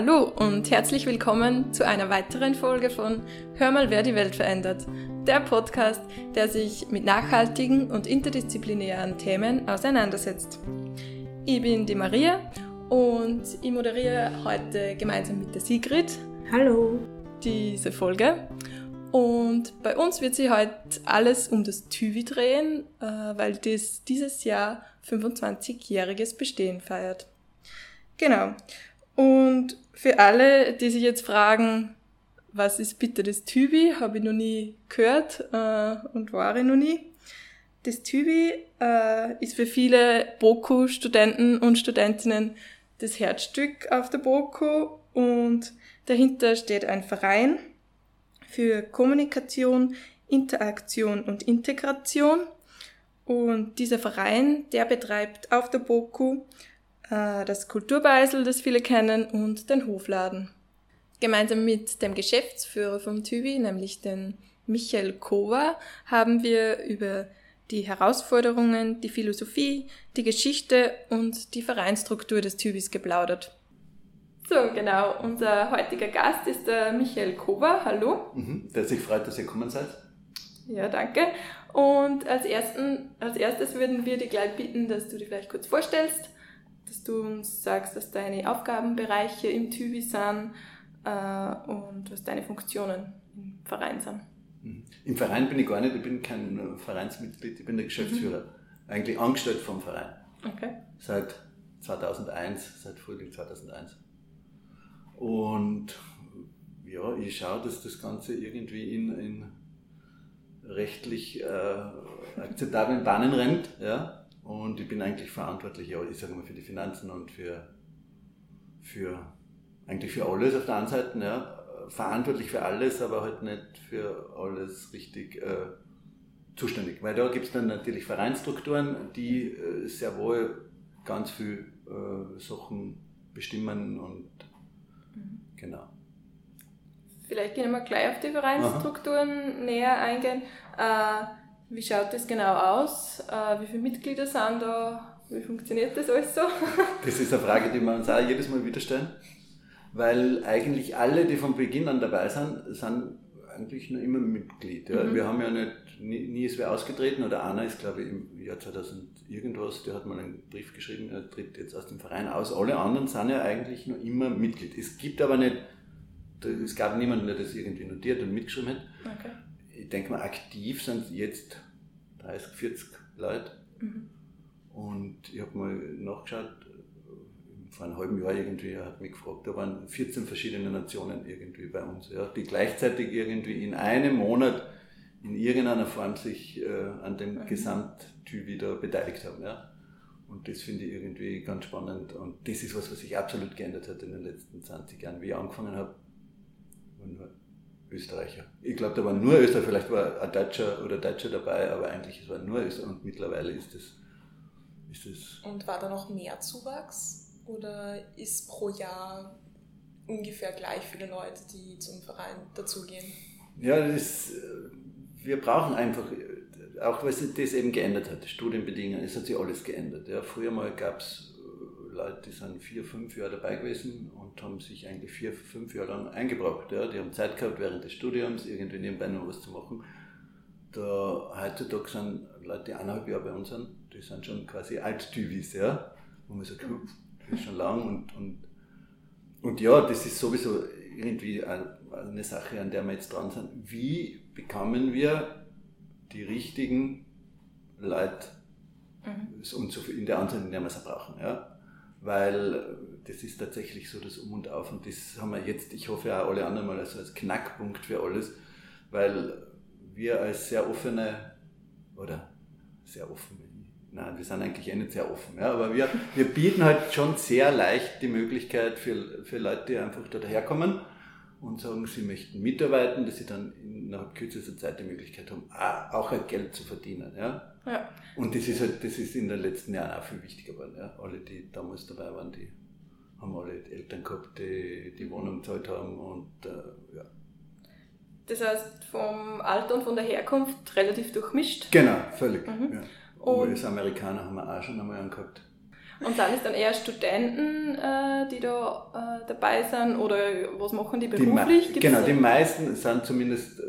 Hallo und herzlich willkommen zu einer weiteren Folge von Hör mal, wer die Welt verändert. Der Podcast, der sich mit nachhaltigen und interdisziplinären Themen auseinandersetzt. Ich bin die Maria und ich moderiere heute gemeinsam mit der Sigrid. Hallo. Diese Folge. Und bei uns wird sich heute alles um das TÜVI drehen, äh, weil das dieses Jahr 25-jähriges Bestehen feiert. Genau. Und für alle, die sich jetzt fragen, was ist bitte das TÜBI, habe ich noch nie gehört äh, und war ich noch nie. Das TÜBI äh, ist für viele BOKU-Studenten und Studentinnen das Herzstück auf der BOKU und dahinter steht ein Verein für Kommunikation, Interaktion und Integration. Und dieser Verein, der betreibt auf der BOKU das Kulturbeisel, das viele kennen, und den Hofladen. Gemeinsam mit dem Geschäftsführer vom TÜVI, nämlich den Michael Kova, haben wir über die Herausforderungen, die Philosophie, die Geschichte und die Vereinsstruktur des TÜVIs geplaudert. So, genau. Unser heutiger Gast ist der Michael Kova. Hallo. Mhm, der sich freut, dass ihr gekommen seid. Ja, danke. Und als, ersten, als erstes würden wir dich gleich bitten, dass du dich vielleicht kurz vorstellst dass du uns sagst, was deine Aufgabenbereiche im TÜVI sind äh, und was deine Funktionen im Verein sind. Mhm. Im Verein bin ich gar nicht, ich bin kein Vereinsmitglied, ich bin der Geschäftsführer, mhm. eigentlich angestellt vom Verein. Okay. Seit 2001, seit Frühling 2001. Und ja, ich schaue, dass das Ganze irgendwie in, in rechtlich äh, akzeptablen Bahnen rennt. Ja? Und ich bin eigentlich verantwortlich, ich sage mal, für die Finanzen und für, für eigentlich für alles auf der einen Seite, ja, verantwortlich für alles, aber halt nicht für alles richtig äh, zuständig. Weil da gibt es dann natürlich Vereinsstrukturen, die äh, sehr wohl ganz viel äh, Sachen bestimmen und mhm. genau. Vielleicht gehen wir gleich auf die Vereinsstrukturen Aha. näher eingehen. Äh, wie schaut das genau aus? Äh, wie viele Mitglieder sind da? Wie funktioniert das alles so? Das ist eine Frage, die wir uns auch jedes Mal wieder stellen. Weil eigentlich alle, die von Beginn an dabei sind, sind eigentlich nur immer Mitglied. Ja. Mhm. Wir haben ja nicht, nie, nie ist wer ausgetreten oder einer ist, glaube ich, im Jahr 2000 irgendwas, der hat mal einen Brief geschrieben, er tritt jetzt aus dem Verein aus. Alle anderen sind ja eigentlich nur immer Mitglied. Es gibt aber nicht, es gab niemanden, der das irgendwie notiert und mitgeschrieben hat. Okay ich denke mal, aktiv sind jetzt 30, 40 Leute. Mhm. Und ich habe mal nachgeschaut, vor einem halben Jahr irgendwie, er hat mich gefragt, da waren 14 verschiedene Nationen irgendwie bei uns, ja, die gleichzeitig irgendwie in einem Monat in irgendeiner Form sich äh, an dem mhm. Gesamttyp wieder beteiligt haben. Ja. Und das finde ich irgendwie ganz spannend. Und das ist was, was sich absolut geändert hat in den letzten 20 Jahren. Wie ich angefangen habe, Österreicher. Ich glaube, da waren nur Österreicher, vielleicht war ein Deutscher oder Deutscher dabei, aber eigentlich es waren nur Österreicher und mittlerweile ist es. Ist es und war da noch mehr Zuwachs oder ist pro Jahr ungefähr gleich viele Leute, die zum Verein dazugehen? Ja, das, wir brauchen einfach, auch weil sich das eben geändert hat, Studienbedingungen, es hat sich alles geändert. Ja. Früher mal gab es Leute, die sind vier, fünf Jahre dabei gewesen und haben sich eigentlich vier, fünf Jahre lang eingebracht. Ja. Die haben Zeit gehabt, während des Studiums irgendwie nebenbei noch was zu machen. Da heutzutage sind Leute, die eineinhalb Jahre bei uns sind, die sind schon quasi Alt-Tyvis, ja. Wo man sagt, das ist schon lang und, und, und ja, das ist sowieso irgendwie eine Sache, an der wir jetzt dran sind. Wie bekommen wir die richtigen Leute mhm. und so in der Anzahl, in der wir sie brauchen. Ja? Weil äh, das ist tatsächlich so das Um und Auf und das haben wir jetzt, ich hoffe auch alle anderen mal also als Knackpunkt für alles, weil wir als sehr offene oder sehr offen, nein, wir sind eigentlich eh nicht sehr offen, ja, aber wir, wir bieten halt schon sehr leicht die Möglichkeit für, für Leute, die einfach da daherkommen und sagen, sie möchten mitarbeiten, dass sie dann innerhalb kürzester Zeit die Möglichkeit haben, auch ein Geld zu verdienen. Ja? Ja. Und das ist halt, das ist in den letzten Jahren auch viel wichtiger geworden. Ja? Alle, die damals dabei waren, die haben alle Eltern gehabt, die die Wohnung gezahlt haben und äh, ja. Das heißt, vom Alter und von der Herkunft relativ durchmischt? Genau, völlig. Mhm. Ja. US-Amerikaner haben wir auch schon einmal angehabt. Und sind es dann eher Studenten, äh, die da äh, dabei sind oder was machen die beruflich? Die, genau, die meisten sind zumindest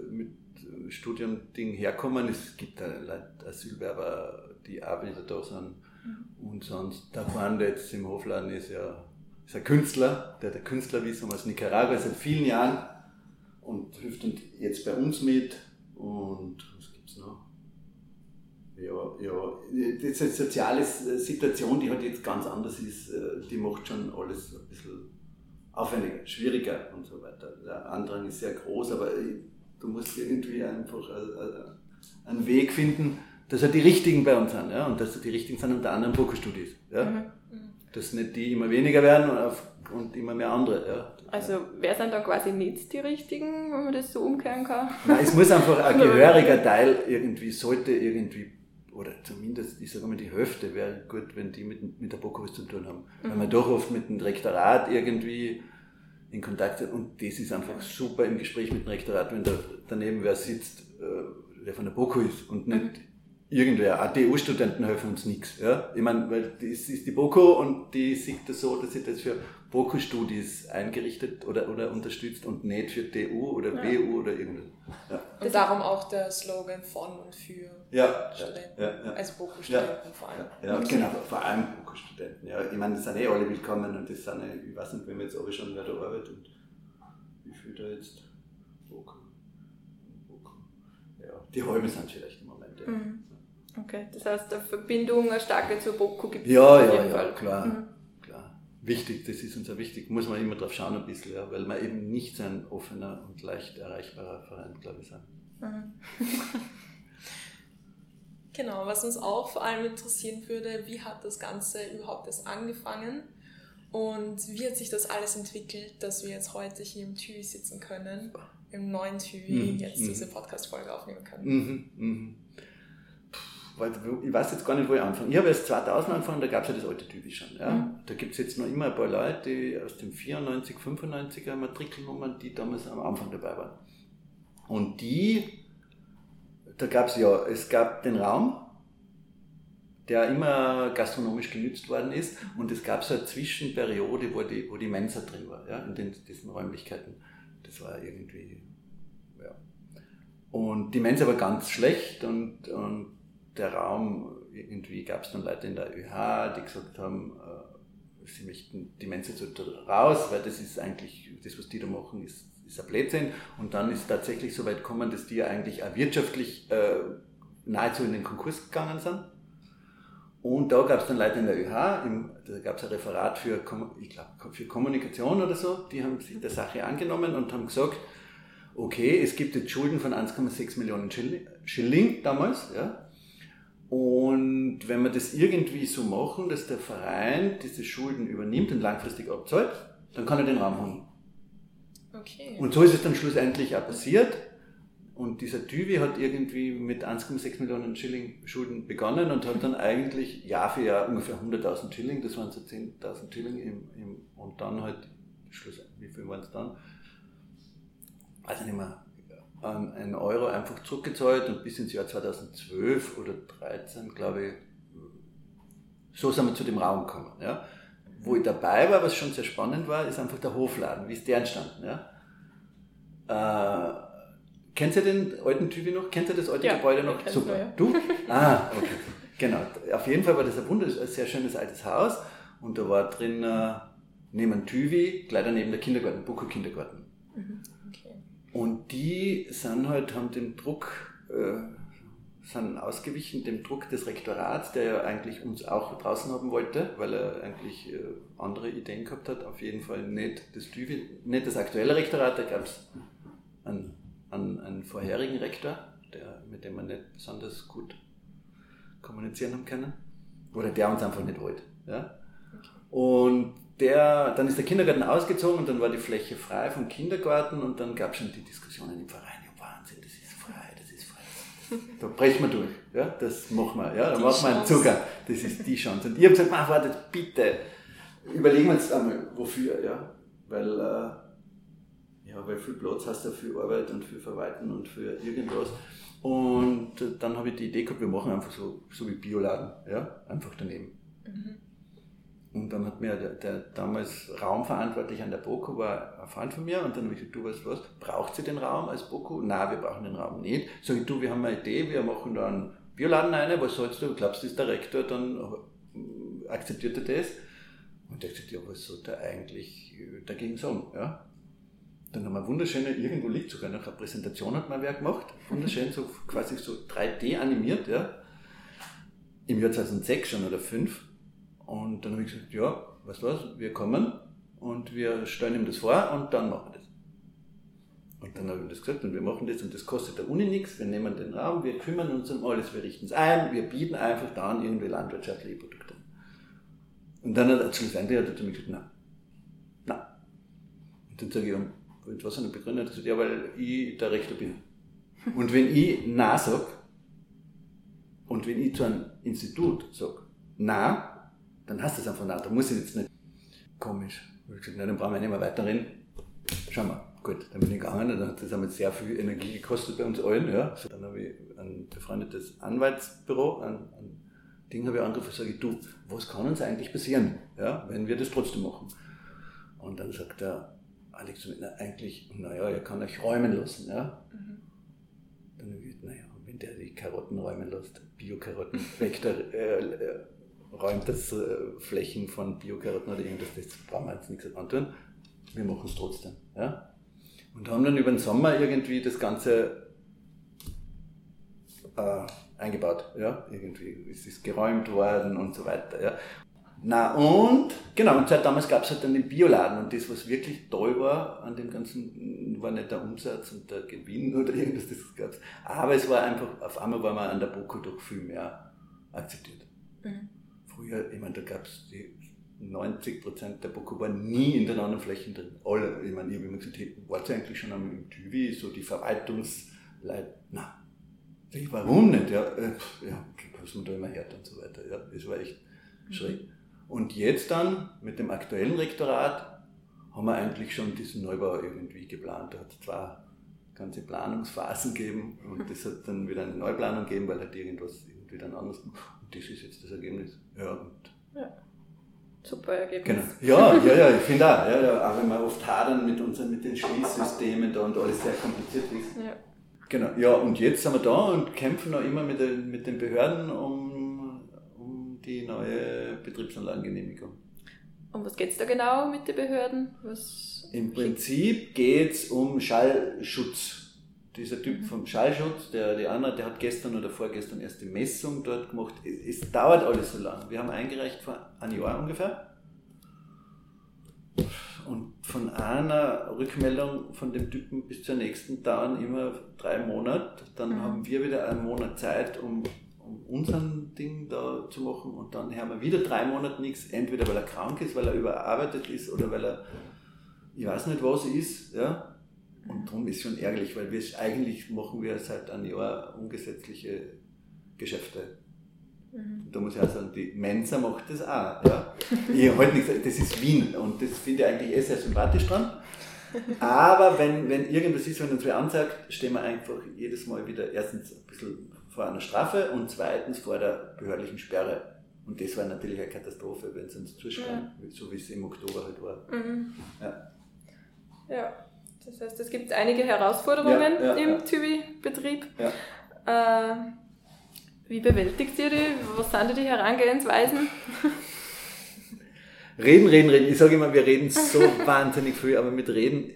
Studiumding herkommen. Es gibt da Leute, Asylwerber, die auch wieder da sind. Mhm. Und sonst, der der jetzt im Hofladen ist, ja, ist ein Künstler, der hat Künstlervisum aus Nicaragua seit vielen Jahren und hilft jetzt bei uns mit. Und was gibt es noch? Ja, ja, diese soziale Situation, die halt jetzt ganz anders ist, äh, die macht schon alles ein bisschen aufwendiger, schwieriger und so weiter. Der Andrang ist sehr groß, aber du musst irgendwie einfach äh, äh, einen Weg finden, dass er die Richtigen bei uns sind, ja, und dass die Richtigen sind unter anderem Fokusstudis, ja. Mhm. Dass nicht die immer weniger werden und immer mehr andere, ja. Also wer sind dann quasi nicht die Richtigen, wenn man das so umkehren kann? Nein, es muss einfach ein gehöriger Teil irgendwie, sollte irgendwie oder zumindest, ich sage mal, die Hälfte wäre gut, wenn die mit, mit der BOKU was zu tun haben. Mhm. Weil man doch oft mit dem Rektorat irgendwie in Kontakt sind und das ist einfach super im Gespräch mit dem Rektorat, wenn da daneben wer sitzt, äh, der von der BOKU ist und nicht mhm. Irgendwer. ATU-Studenten helfen uns nichts. Ja? Ich meine, weil das ist die BOKU und die sieht das so, dass sie das für BOKU-Studis eingerichtet oder, oder unterstützt und nicht für TU oder ja. BU oder irgendwas. Ja. Und darum auch der Slogan von und für ja, Studenten, ja, ja, also BOKU-Studenten vor allem. Ja, genau, vor allem BOKU-Studenten. Ja. Ich meine, das sind eh alle willkommen und das sind, ich weiß nicht, wenn wir jetzt aber schon wer da arbeitet und wie viel da jetzt BOKU, BOKU. Ja, die halbe sind vielleicht im Moment. Ja. Mhm. Okay, das heißt, eine Verbindung, eine starke zur BOKU gibt es ja, jeden ja, Fall. Ja, klar. Mhm wichtig, das ist uns ja wichtig, muss man immer drauf schauen ein bisschen, ja, weil man eben nicht so ein offener und leicht erreichbarer Verein, glaube ich, sein. Mhm. genau, was uns auch vor allem interessieren würde, wie hat das Ganze überhaupt erst angefangen und wie hat sich das alles entwickelt, dass wir jetzt heute hier im TÜI sitzen können, im neuen TÜI mhm. jetzt mhm. diese Podcast-Folge aufnehmen können. Mhm. Ich weiß jetzt gar nicht, wo ich anfange. Ich habe erst 2000 angefangen, da gab es ja das alte Typi schon. Ja. Mhm. Da gibt es jetzt noch immer ein paar Leute, die aus dem 94, 95er Matrikelnummern, die damals am Anfang dabei waren. Und die, da gab es ja, es gab den Raum, der immer gastronomisch genützt worden ist und es gab so eine Zwischenperiode, wo die, wo die Mensa drin war, ja, in den, diesen Räumlichkeiten. Das war irgendwie, ja. Und die Mensa war ganz schlecht und, und der Raum, irgendwie gab es dann Leute in der ÖH, die gesagt haben, äh, sie möchten die Menschen so raus, weil das ist eigentlich, das, was die da machen, ist, ist ein Blödsinn. Und dann ist tatsächlich so weit gekommen, dass die eigentlich auch wirtschaftlich äh, nahezu in den Konkurs gegangen sind. Und da gab es dann Leute in der ÖH, im, da gab es ein Referat für, ich glaube, für Kommunikation oder so, die haben sich der Sache angenommen und haben gesagt, okay, es gibt jetzt Schulden von 1,6 Millionen Schilling, Schilling damals, ja, und wenn wir das irgendwie so machen, dass der Verein diese Schulden übernimmt und langfristig abzahlt, dann kann er den Raum holen. Okay. Und so ist es dann schlussendlich auch passiert. Und dieser Tüvi hat irgendwie mit 1,6 Millionen Schilling Schulden begonnen und hat dann eigentlich Jahr für Jahr ungefähr 100.000 Schilling, das waren so 10.000 Schilling im, im, und dann halt, Schluss, wie viel waren es dann? Also nicht mehr, einen Euro einfach zurückgezahlt und bis ins Jahr 2012 oder 2013, glaube ich, so sind wir zu dem Raum gekommen. Ja. Wo ich dabei war, was schon sehr spannend war, ist einfach der Hofladen. Wie ist der entstanden? Ja. Äh, kennt ihr den alten Typi noch? Kennt ihr das alte ja, Gebäude noch? Super. Ja. Du? Ah, okay. Genau. Auf jeden Fall war das ein, wundersch ein sehr schönes altes Haus und da war drin äh, neben Tüvi, gleich daneben der Kindergarten, Buko Kindergarten. Mhm. Und die sind halt, haben den Druck, äh, sind ausgewichen dem Druck des Rektorats, der ja eigentlich uns auch draußen haben wollte, weil er eigentlich äh, andere Ideen gehabt hat. Auf jeden Fall nicht das, nicht das aktuelle Rektorat, da gab es einen, einen, einen, vorherigen Rektor, der, mit dem wir nicht besonders gut kommunizieren haben können. Oder der uns einfach nicht wollte. Ja? Und der, dann ist der Kindergarten ausgezogen und dann war die Fläche frei vom Kindergarten und dann gab es schon die Diskussionen im Verein, ja Wahnsinn, das ist frei, das ist frei. Da brechen wir durch, ja, das machen wir, ja, da die machen wir einen Zugang, das ist die Chance. Und ich habe gesagt, mach, wartet, bitte, überlegen wir uns einmal, wofür, ja, weil, äh, ja, weil viel Platz hast du für Arbeit und für Verwalten und für irgendwas. Und dann habe ich die Idee gehabt, wir machen einfach so, so wie Bioladen, ja, einfach daneben. Mhm. Und dann hat mir der, der damals Raumverantwortliche an der BOKU war ein Freund von mir und dann habe ich gesagt, du weißt was, braucht sie den Raum als BOKU? Nein, wir brauchen den Raum nicht. Sag ich, du, wir haben eine Idee, wir machen da einen Bioladen rein, was sollst du, glaubst du, ist der Rektor, dann akzeptiert er das? Und hat gesagt, ja, was soll der eigentlich dagegen sagen? Ja? Dann haben wir wunderschöne, irgendwo liegt sogar noch eine Präsentation, hat mein Werk gemacht, wunderschön, so quasi so 3D animiert, ja. Im Jahr 2006 schon oder 2005 und dann habe ich gesagt, ja, weißt du was, wir kommen und wir stellen ihm das vor und dann machen wir das. Und dann habe ich ihm das gesagt und wir machen das und das kostet der Uni nichts, wir nehmen den Raum, wir kümmern uns um alles, wir richten es ein, wir bieten einfach dann irgendwie landwirtschaftliche Produkte. Und dann hat er zu mir gesagt, nein, nein. Und dann sage ich, und was hat er begründet? Er gesagt, ja, weil ich der Rechter bin. Und wenn ich Nein sage, und wenn ich zu einem Institut sage, Nein, dann hast du es einfach nach. Da muss ich jetzt nicht. Komisch. Ich gesagt, na, dann brauchen wir nicht mehr weiterreden. Schauen wir. Gut, dann bin ich gegangen und dann hat das mit sehr viel Energie gekostet bei uns allen. Ja. So, dann habe ich ein befreundetes Anwaltsbüro, ein, ein Ding habe ich angerufen und sage, du, was kann uns eigentlich passieren, ja, wenn wir das trotzdem machen? Und dann sagt der Alex, na, eigentlich, naja, er kann euch räumen lassen. Ja. Mhm. Dann habe ich gesagt, naja, wenn der die Karotten räumen lässt, Bio-Karotten, weg der, äh, äh, räumt das äh, Flächen von Biokarotten oder irgendwas, das brauchen wir jetzt nichts antun. Wir machen es trotzdem. Ja? Und haben dann über den Sommer irgendwie das Ganze äh, eingebaut. Ja? Irgendwie es ist geräumt worden und so weiter. Ja? Na und, genau, und seit damals gab es halt dann den Bioladen und das, was wirklich toll war an dem Ganzen, war nicht der Umsatz und der Gewinn oder irgendwas, das gab's. Aber es war einfach, auf einmal war man an der Boko doch viel mehr akzeptiert. Mhm früher, ich meine, da gab es die 90% der Boko waren nie in den anderen Flächen drin. Alle, ich meine, ich habe immer gesagt, hey, wart ihr eigentlich schon am Tüvi, so die Verwaltungsleute? Na, warum nicht? Ja, äh, ja was man da immer hört und so weiter. Ja, das war echt mhm. schräg. Und jetzt dann mit dem aktuellen Rektorat haben wir eigentlich schon diesen Neubau irgendwie geplant. Da hat es zwei ganze Planungsphasen gegeben und das hat dann wieder eine Neuplanung gegeben, weil halt irgendwas irgendwie dann anders das ist jetzt das Ergebnis. Ja, ja. Super Ergebnis. Genau. Ja, ja, ja, ich finde auch. Ja, ja, auch wenn wir oft hadern mit, unseren, mit den Schließsystemen da und alles sehr kompliziert ist. Ja. Genau, ja, und jetzt sind wir da und kämpfen noch immer mit den, mit den Behörden um, um die neue Betriebsanlagengenehmigung. Um was geht es da genau mit den Behörden? Was Im Prinzip geht es um Schallschutz dieser Typ vom Schallschutz, der, der andere, der hat gestern oder vorgestern erst die Messung dort gemacht. Es, es dauert alles so lang. Wir haben eingereicht vor einem Jahr ungefähr. Und von einer Rückmeldung von dem Typen bis zur nächsten dauern immer drei Monate. Dann mhm. haben wir wieder einen Monat Zeit, um, um unseren Ding da zu machen. Und dann haben wir wieder drei Monate nichts. Entweder weil er krank ist, weil er überarbeitet ist oder weil er, ich weiß nicht was ist. Ja? Und darum ist es schon ärgerlich, weil wir eigentlich machen wir seit einem Jahr ungesetzliche Geschäfte. Mhm. Da muss ich auch sagen, die Mensa macht das auch. Ja. Ich halt nicht, das ist Wien und das finde ich eigentlich eh sehr sympathisch dran. Aber wenn, wenn irgendwas ist, wenn uns wer ansagt, stehen wir einfach jedes Mal wieder erstens ein bisschen vor einer Strafe und zweitens vor der behördlichen Sperre. Und das war natürlich eine Katastrophe, wenn es uns zuschauen, ja. so wie es im Oktober halt war. Mhm. Ja. ja. Das heißt, es gibt einige Herausforderungen ja, ja, im ja. TÜVI-Betrieb. Äh, wie bewältigt ihr die? Was sind die Herangehensweisen? Reden, reden, reden. Ich sage immer, wir reden so wahnsinnig viel, aber mit Reden,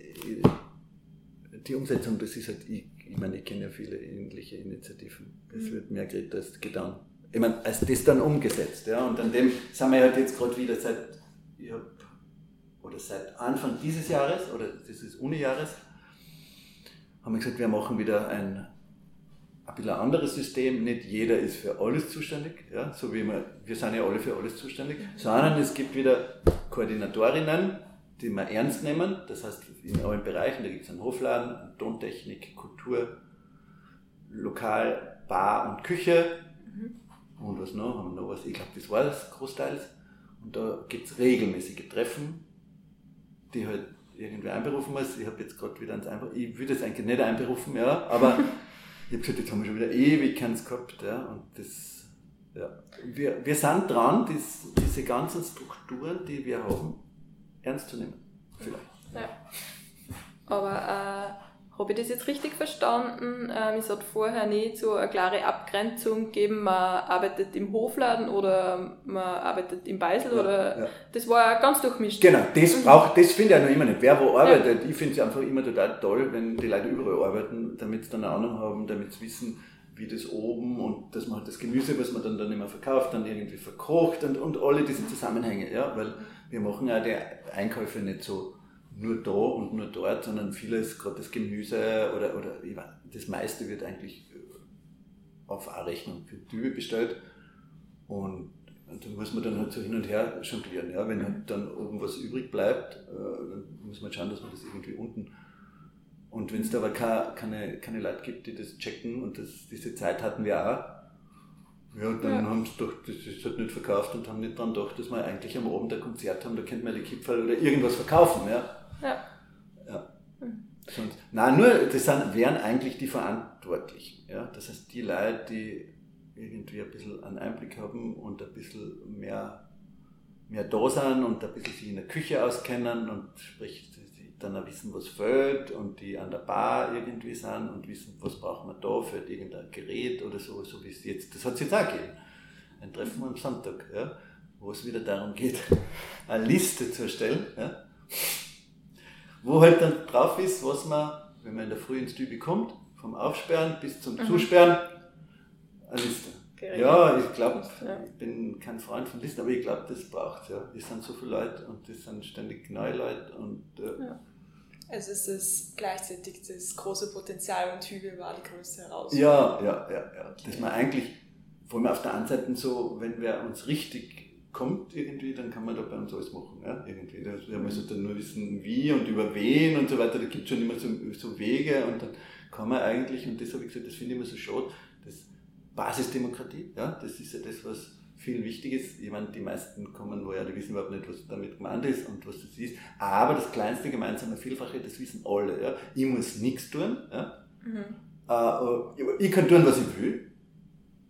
die Umsetzung, das ist halt, ich, ich meine, ich kenne ja viele ähnliche Initiativen. Es mhm. wird mehr geredet als getan. Ich meine, als das dann umgesetzt. Ja? Und an dem sind wir halt jetzt gerade wieder seit, ich habe oder seit Anfang dieses Jahres oder dieses Uni-Jahres haben wir gesagt, wir machen wieder ein, ein bisschen anderes System. Nicht jeder ist für alles zuständig, ja, so wie wir, wir sind ja alle für alles zuständig, sondern es gibt wieder Koordinatorinnen, die wir ernst nehmen. Das heißt, in allen Bereichen, da gibt es einen Hofladen, Tontechnik, Kultur, Lokal, Bar und Küche. Mhm. Und was noch? Haben wir noch was? Ich glaube, das war das großteils. Und da gibt es regelmäßige Treffen die halt irgendwie einberufen muss. Ich habe jetzt gerade wieder eins einfach, ich würde es eigentlich nicht einberufen, ja, aber ich habe gesagt, jetzt haben wir schon wieder ewig keins gehabt, ja, und das Ja. Wir, wir sind dran, dies, diese ganzen Strukturen, die wir haben, ernst zu nehmen. Vielleicht. Ja. Aber äh, habe ich das jetzt richtig verstanden? Ähm, es hat vorher nicht so eine klare Abgrenzung gegeben, man arbeitet im Hofladen oder man arbeitet im Beisel ja, oder ja. das war ganz durchmischt. Genau, das braucht, das finde ich ja noch immer nicht. Wer wo arbeitet, ja. ich finde es einfach immer total toll, wenn die Leute überall arbeiten, damit sie dann eine Ahnung haben, damit sie wissen, wie das oben und dass man halt das Gemüse, was man dann, dann immer verkauft, dann irgendwie verkocht und, und alle diese Zusammenhänge, ja, weil wir machen ja die Einkäufe nicht so nur da und nur dort, sondern vieles, gerade das Gemüse oder, oder das meiste wird eigentlich äh, auf A-Rechnung für Tübe bestellt. Und, und da muss man dann halt so hin und her jonglieren. Ja? Wenn halt dann irgendwas übrig bleibt, äh, dann muss man schauen, dass man das irgendwie unten. Und wenn es da aber keine, keine Leute gibt, die das checken, und das, diese Zeit hatten wir auch, ja, dann ja. haben sie doch, das ist halt nicht verkauft und haben nicht dran gedacht, dass wir eigentlich am Abend ein Konzert haben, da könnte man die Kipferl oder irgendwas verkaufen. Ja? Ja. ja. Sonst, nein, nur, das sind, wären eigentlich die Verantwortlichen. Ja? Das heißt, die Leute, die irgendwie ein bisschen einen Einblick haben und ein bisschen mehr, mehr da sind und ein bisschen sich in der Küche auskennen und sprich, die dann auch wissen, was fehlt und die an der Bar irgendwie sind und wissen, was brauchen wir da für irgendein Gerät oder so, so wie es jetzt, das hat es jetzt auch gegeben. Ein Treffen am Sonntag, ja, wo es wieder darum geht, eine Liste zu erstellen. Ja wo halt dann drauf ist, was man, wenn man in der Früh ins Tübi kommt, vom Aufsperren bis zum mhm. Zusperren, eine Liste. Okay, ja, ich glaube, ja. ich bin kein Freund von Listen, aber ich glaube, das braucht ja. Es sind so viele Leute und es sind ständig neue Leute und äh, ja. Also es ist gleichzeitig das große Potenzial und Tübel war die größte Herausforderung. Ja, ja, ja, ja. Okay. Dass man eigentlich, vor allem auf der anderen Seite so, wenn wir uns richtig kommt irgendwie, dann kann man da bei uns alles machen. Ja? Irgendwie. Da, wir müssen dann nur wissen, wie und über wen und so weiter. Da gibt es schon immer so, so Wege und dann kann man eigentlich, und das habe ich gesagt, das finde ich immer so schade, das Basisdemokratie, ja? das ist ja das, was viel wichtig ist. Ich meine, die meisten kommen woher, die wissen überhaupt nicht, was damit gemeint ist und was das ist. Aber das kleinste gemeinsame Vielfache, das wissen alle. Ja? Ich muss nichts tun. Ja? Mhm. Äh, ich kann tun, was ich will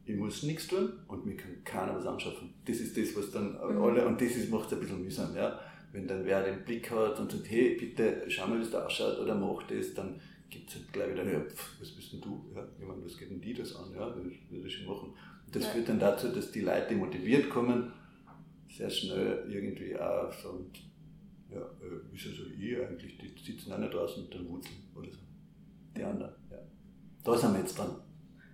ich muss nichts tun und mir kann keiner was anschaffen. Das ist das, was dann mhm. alle, und das macht es ein bisschen mühsam, ja. Wenn dann wer den Blick hat und sagt, hey, bitte schau mal, wie es da ausschaut oder mach das, dann gibt es halt gleich wieder, ja, pf, was bist denn du? Ja, ich meine, was geht denn die das an? Ja, das würde ich schon machen. Und das ja. führt dann dazu, dass die Leute, die motiviert kommen, sehr schnell irgendwie auch sagen, ja, äh, ist ja so ich eigentlich, die sitzen auch nicht draußen und dann wurzeln oder so. Die anderen, ja. Da sind wir jetzt dran,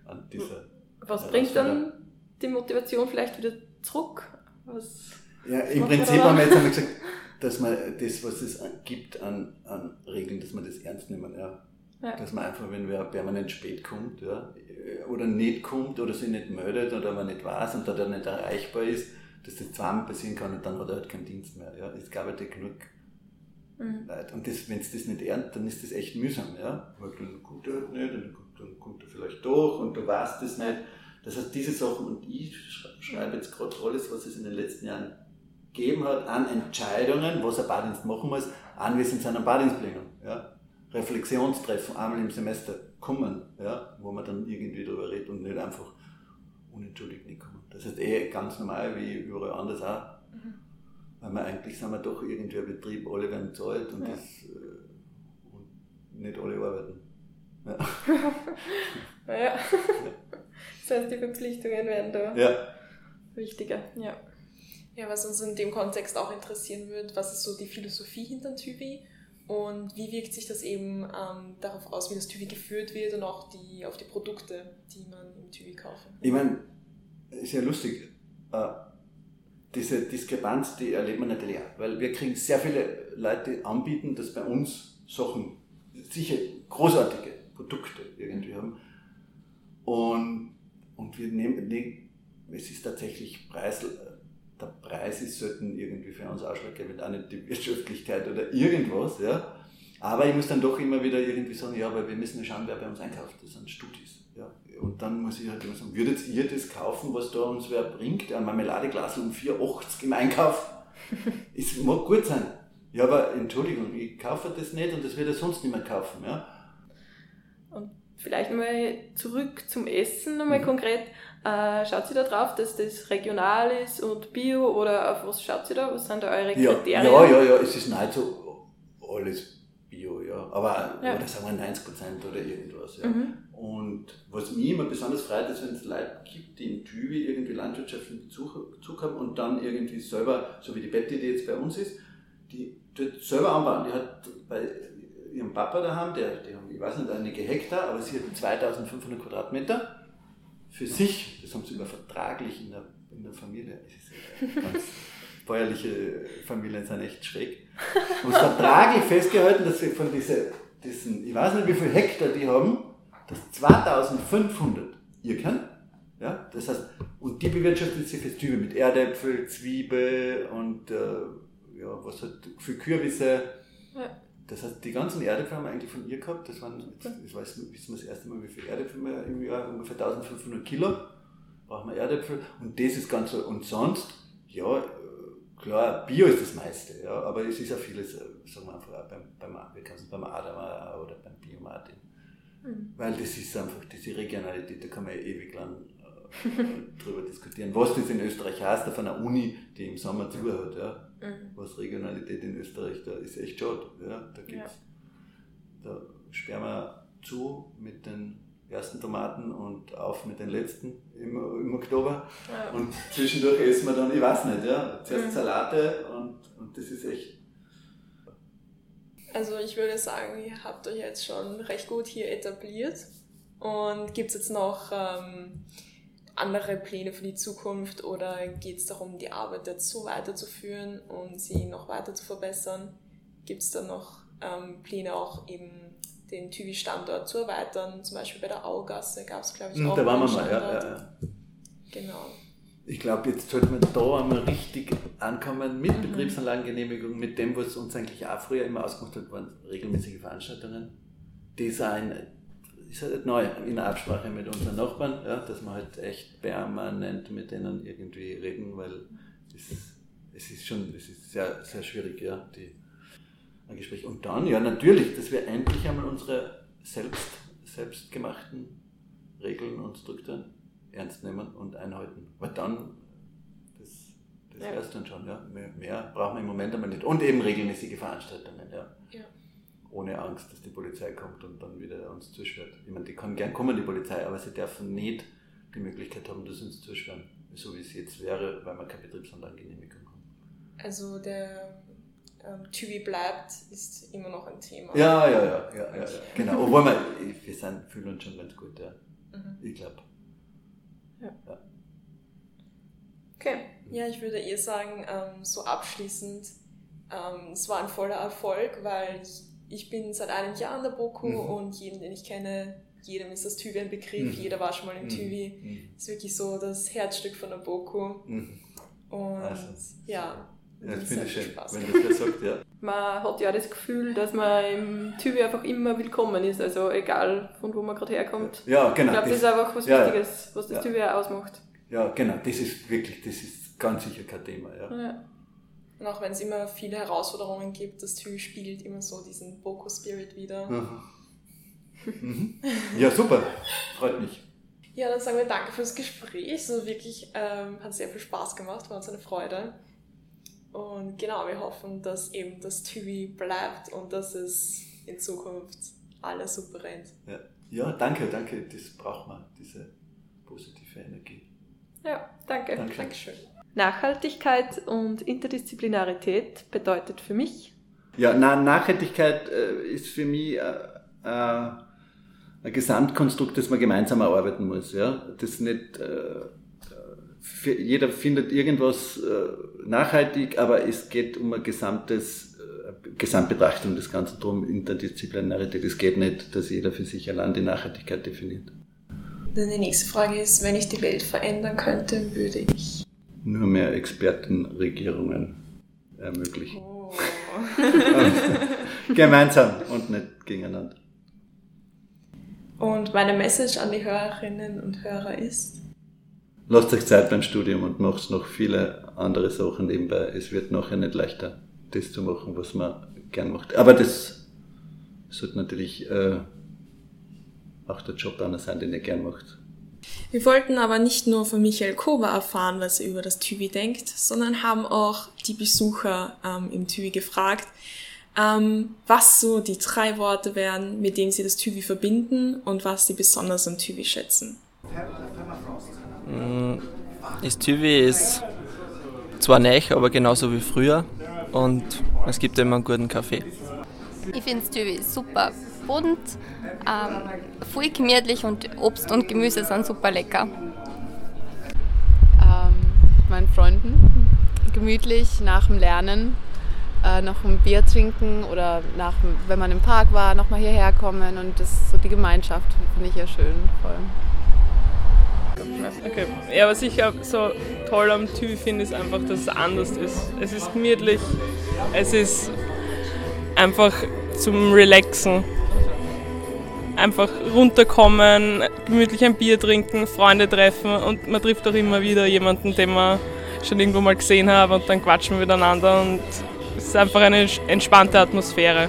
an dieser was bringt dann die Motivation vielleicht wieder zurück? Was, ja, im Prinzip haben wir jetzt einmal gesagt, dass man das, was es gibt an, an Regeln, dass man das ernst nehmen. Ja. ja. Dass man einfach, wenn wer permanent spät kommt ja, oder nicht kommt oder sich nicht meldet oder man nicht weiß und da der nicht erreichbar ist, dass das zweimal passieren kann und dann hat er halt keinen Dienst mehr. Ja. Es gab halt genug mhm. Leute. Und wenn es das nicht ernt, dann ist das echt mühsam. Ja. Weil dann kommt er halt nicht, dann dann kommt er vielleicht durch und du weißt es nicht. Das heißt, diese Sachen, und ich schreibe jetzt gerade alles, was es in den letzten Jahren gegeben hat, an Entscheidungen, was ein Badienst machen muss, anwesend sein am Badienstplenum. Ja? Reflexionstreffen einmal im Semester kommen, ja? wo man dann irgendwie darüber redet und nicht einfach unentschuldigt nicht kommen. Das ist eh ganz normal, wie überall anders auch. Mhm. Weil wir eigentlich sind wir doch irgendwie ein Betrieb, alle werden bezahlt und, ja. das, äh, und nicht alle arbeiten. Ja. naja. Das heißt, die Verpflichtungen werden da ja. wichtiger. Ja. ja, was uns in dem Kontext auch interessieren wird, was ist so die Philosophie hinter Tüvi und wie wirkt sich das eben ähm, darauf aus, wie das Tüvi geführt wird und auch die, auf die Produkte, die man im Tüvi kauft? Ich meine, ist ja lustig. Äh, diese Diskrepanz, die erlebt man natürlich auch, weil wir kriegen sehr viele Leute, die anbieten, dass bei uns Sachen sicher großartige Produkte irgendwie haben. Und, und wir nehmen, nee, es ist tatsächlich Preis, der Preis ist selten irgendwie für uns ausschlaggebend, auch nicht die Wirtschaftlichkeit oder irgendwas, ja. Aber ich muss dann doch immer wieder irgendwie sagen, ja, weil wir müssen ja schauen, wer bei uns einkauft. Das sind Studis. Ja. Und dann muss ich halt immer sagen, würdet ihr das kaufen, was da uns wer bringt? Ein Marmeladeglas um 4,80 im Einkauf? Es mag gut sein. Ja, aber Entschuldigung, ich kaufe das nicht und das wird er sonst nicht mehr kaufen. Ja? Und vielleicht mal zurück zum Essen nochmal mhm. konkret. Äh, schaut sie da drauf, dass das regional ist und bio oder auf was schaut sie da? Was sind da eure Ja, Kriterien? ja, ja, ja, es ist nahezu alles Bio, ja. Aber, Ja. oder sagen wir 90 Prozent oder irgendwas, ja. Mhm. Und was mich immer besonders freut, ist, wenn es Leute gibt, die in Tüvi irgendwie landwirtschaftlichen Bezug, haben und dann irgendwie selber, so wie die Betty, die jetzt bei uns ist, die dort selber anbauen. Die hat bei ihrem Papa daheim, der, die haben, ich weiß nicht, einige Hektar, aber sie hat 2500 Quadratmeter für sich, das haben sie immer vertraglich in der, in der Familie, ganz bäuerliche Familien sind echt schräg, und vertraglich festgehalten, dass sie von diese, diesen, ich weiß nicht wie viel Hektar die haben, dass 2500 ihr kann. Ja, das heißt, und die bewirtschaftet sich fürs Tübingen mit Erdäpfel, Zwiebel und äh, ja, was hat für Kürbisse. Ja. Das heißt, die ganzen Erdäpfel haben wir eigentlich von ihr gehabt. Das waren, jetzt, ich weiß nicht, wissen wir das erste Mal, wie viel Erdäpfel wir im Jahr, ungefähr 1500 Kilo brauchen wir Erdäpfel. Und das ist ganz so. Und sonst, ja, klar, Bio ist das meiste, ja, aber es ist auch vieles, äh, sagen wir einfach, beim, beim, wir können es beim Adama oder beim Biomartin. Mhm. Weil das ist einfach diese Regionalität, da kann man ja ewig lang äh, drüber diskutieren. Was das in Österreich heißt, auf einer Uni, die im Sommer zu hat, ja. Mhm. Was Regionalität in Österreich, da ist echt schade. Ja. Da gibt's, da sperren wir zu mit den ersten Tomaten und auf mit den letzten im, im Oktober. Ja. Und zwischendurch essen wir dann, ich weiß nicht, ja, zuerst Mhm. Salate und, und das ist echt. Also ich würde sagen, ihr habt euch jetzt schon recht gut hier etabliert. Und gibt es jetzt noch ähm, andere Pläne für die Zukunft oder geht es darum, die Arbeit jetzt so weiterzuführen und sie noch weiter zu verbessern? Gibt es da noch ähm, Pläne auch eben den Tüvi-Standort zu erweitern? Zum Beispiel bei der Augasse gab es, glaube ich, auch Hm, da waren wir mal, ja, ja, ja. Genau. Ich glaube, jetzt sollte man da einmal richtig ankommen mit Mhm. Betriebsanlagengenehmigung, mit dem, was uns eigentlich auch früher immer ausgemacht hat, waren regelmäßige Veranstaltungen. Design ist halt neu in der Absprache mit unseren Nachbarn, ja, dass wir halt echt permanent mit denen irgendwie reden, weil es, es ist schon, es ist sehr, sehr schwierig, ja, die ein Gespräch. Und dann, ja, natürlich, dass wir endlich einmal unsere selbst, selbstgemachten Regeln und Strukturen ernst nehmen und einhalten. Weil dann, das, das Ja. wäre es dann schon, ja. Mehr, mehr brauchen wir im Moment einmal nicht. Und eben regelmäßige Veranstaltungen, ja. Ja. Ohne Angst, dass die Polizei kommt und dann wieder uns zuschwört. Ich meine, die kann gern kommen, die Polizei, aber sie dürfen nicht die Möglichkeit haben, dass sie uns zuschwören. So wie es jetzt wäre, weil wir keine Betriebsanlagengenehmigung haben. Also der ähm, Tüvi bleibt, ist immer noch ein Thema. Ja, ja, ja, ja, ja, ja. genau. Obwohl wir, wir sind, fühlen uns schon ganz gut, ja. Mhm. Ich glaube. Okay. Ja, ich würde eher sagen, ähm, so abschließend, ähm, es war ein voller Erfolg, weil ich, ich bin seit einem Jahr an der BOKU Mhm. und jeden, den ich kenne, jedem ist das Tüvi ein Begriff, Mhm. jeder war schon mal im Mhm. Tüvi. Mhm. Ist wirklich so das Herzstück von der BOKU. Mhm. Und Also, ja, Ja, das finde ich schön, Spaß wenn gemacht. das sagt, ja. Man hat ja das Gefühl, dass man im Tübi einfach immer willkommen ist, also egal von wo man gerade herkommt. Ja, Ich genau. glaube, das ist Das, einfach was ja. Wichtiges, was das Ja. Tübi ausmacht. ja, genau. Das ist wirklich, das ist ganz sicher kein Thema, ja. Ja. Und auch wenn es immer viele Herausforderungen gibt, das Tüvi spiegelt immer so diesen BOKU-Spirit wieder. Mhm. Mhm. Ja, super. Freut mich. Ja, dann sagen wir danke fürs Gespräch. Also wirklich ähm, hat sehr viel Spaß gemacht, war uns eine Freude. Und genau, wir hoffen, dass eben das Tüvi bleibt und dass es in Zukunft alles super rennt. Ja, ja danke, danke. Das braucht man, diese positive Energie. ja, danke. Danke. Dankeschön. Nachhaltigkeit und Interdisziplinarität bedeutet für mich, Ja, na, Nachhaltigkeit äh, ist für mich äh, äh, ein Gesamtkonstrukt, das man gemeinsam erarbeiten muss. Ja? Das nicht, äh, jeder findet irgendwas äh, nachhaltig, aber es geht um ein gesamtes, äh, Gesamtbetrachtung des Ganzen, darum Interdisziplinarität. Es geht nicht, dass jeder für sich allein die Nachhaltigkeit definiert. Dann die nächste Frage ist, wenn ich die Welt verändern könnte, würde ich. Nur mehr Expertenregierungen ermöglichen. Oh. Gemeinsam und nicht gegeneinander. Und meine Message an die Hörerinnen und Hörer ist, Lasst euch Zeit beim Studium und macht noch viele andere Sachen nebenbei. Es wird nachher nicht leichter, das zu machen, was man gern macht. Aber das sollte natürlich äh, auch der Job einer sein, den ihr gern macht. Wir wollten aber nicht nur von Michael Kober erfahren, was er über das TÜVI denkt, sondern haben auch die Besucher ähm, im TÜVI gefragt, ähm, was so die drei Worte wären, mit denen sie das TÜVI verbinden und was sie besonders am TÜVI schätzen. Mm, das TÜVI ist zwar neu, aber genauso wie früher und es gibt immer einen guten Kaffee. Ich finde das TÜVI super bunt, ähm, voll gemütlich und Obst und Gemüse sind super lecker. Ähm, mit meinen Freunden gemütlich nach dem Lernen äh, noch ein Bier trinken oder nach, wenn man im Park war, nochmal hierher kommen und das so die Gemeinschaft finde ich ja schön. Voll. Okay. Ja, was ich so toll am TÜV finde, ist einfach, dass es anders ist. Es ist gemütlich, es ist einfach zum Relaxen. Einfach runterkommen, gemütlich ein Bier trinken, Freunde treffen und man trifft auch immer wieder jemanden, den man schon irgendwo mal gesehen hat und dann quatschen wir miteinander und es ist einfach eine entspannte Atmosphäre.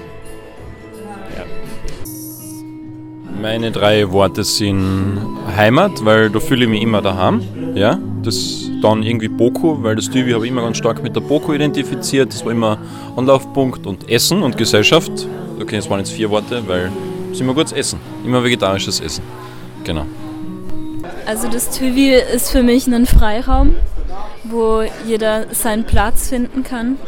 Meine drei Worte sind Heimat, weil da fühle ich mich immer daheim. Ja? Das dann irgendwie Boku, weil das Tübi habe ich immer ganz stark mit der Boku identifiziert. Das war immer Anlaufpunkt und Essen und Gesellschaft. Okay, das waren jetzt vier Worte, weil es immer gutes Essen, immer vegetarisches Essen. Genau. Also das Tüvi ist für mich ein Freiraum, wo jeder seinen Platz finden kann.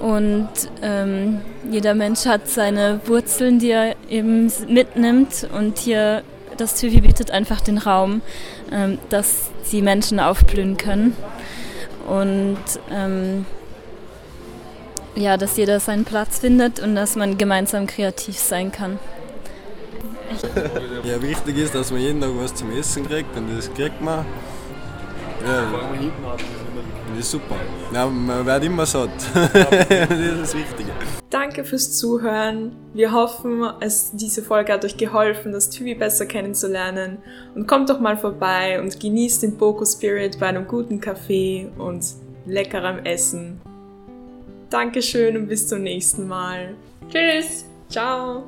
Und ähm, jeder Mensch hat seine Wurzeln, die er eben mitnimmt. Und hier, das Tüvi bietet einfach den Raum, ähm, dass die Menschen aufblühen können. Und ähm, ja, dass jeder seinen Platz findet und dass man gemeinsam kreativ sein kann. Ja, wichtig ist, dass man jeden Tag was zum Essen kriegt und das kriegt man. Ja, das ist super. Ja, man wird immer satt. das ist das Wichtige. Danke fürs Zuhören. Wir hoffen, es, diese Folge hat euch geholfen, das Tübi besser kennenzulernen. Und kommt doch mal vorbei und genießt den Boko Spirit bei einem guten Kaffee und leckerem Essen. Dankeschön und bis zum nächsten Mal. Tschüss. Ciao.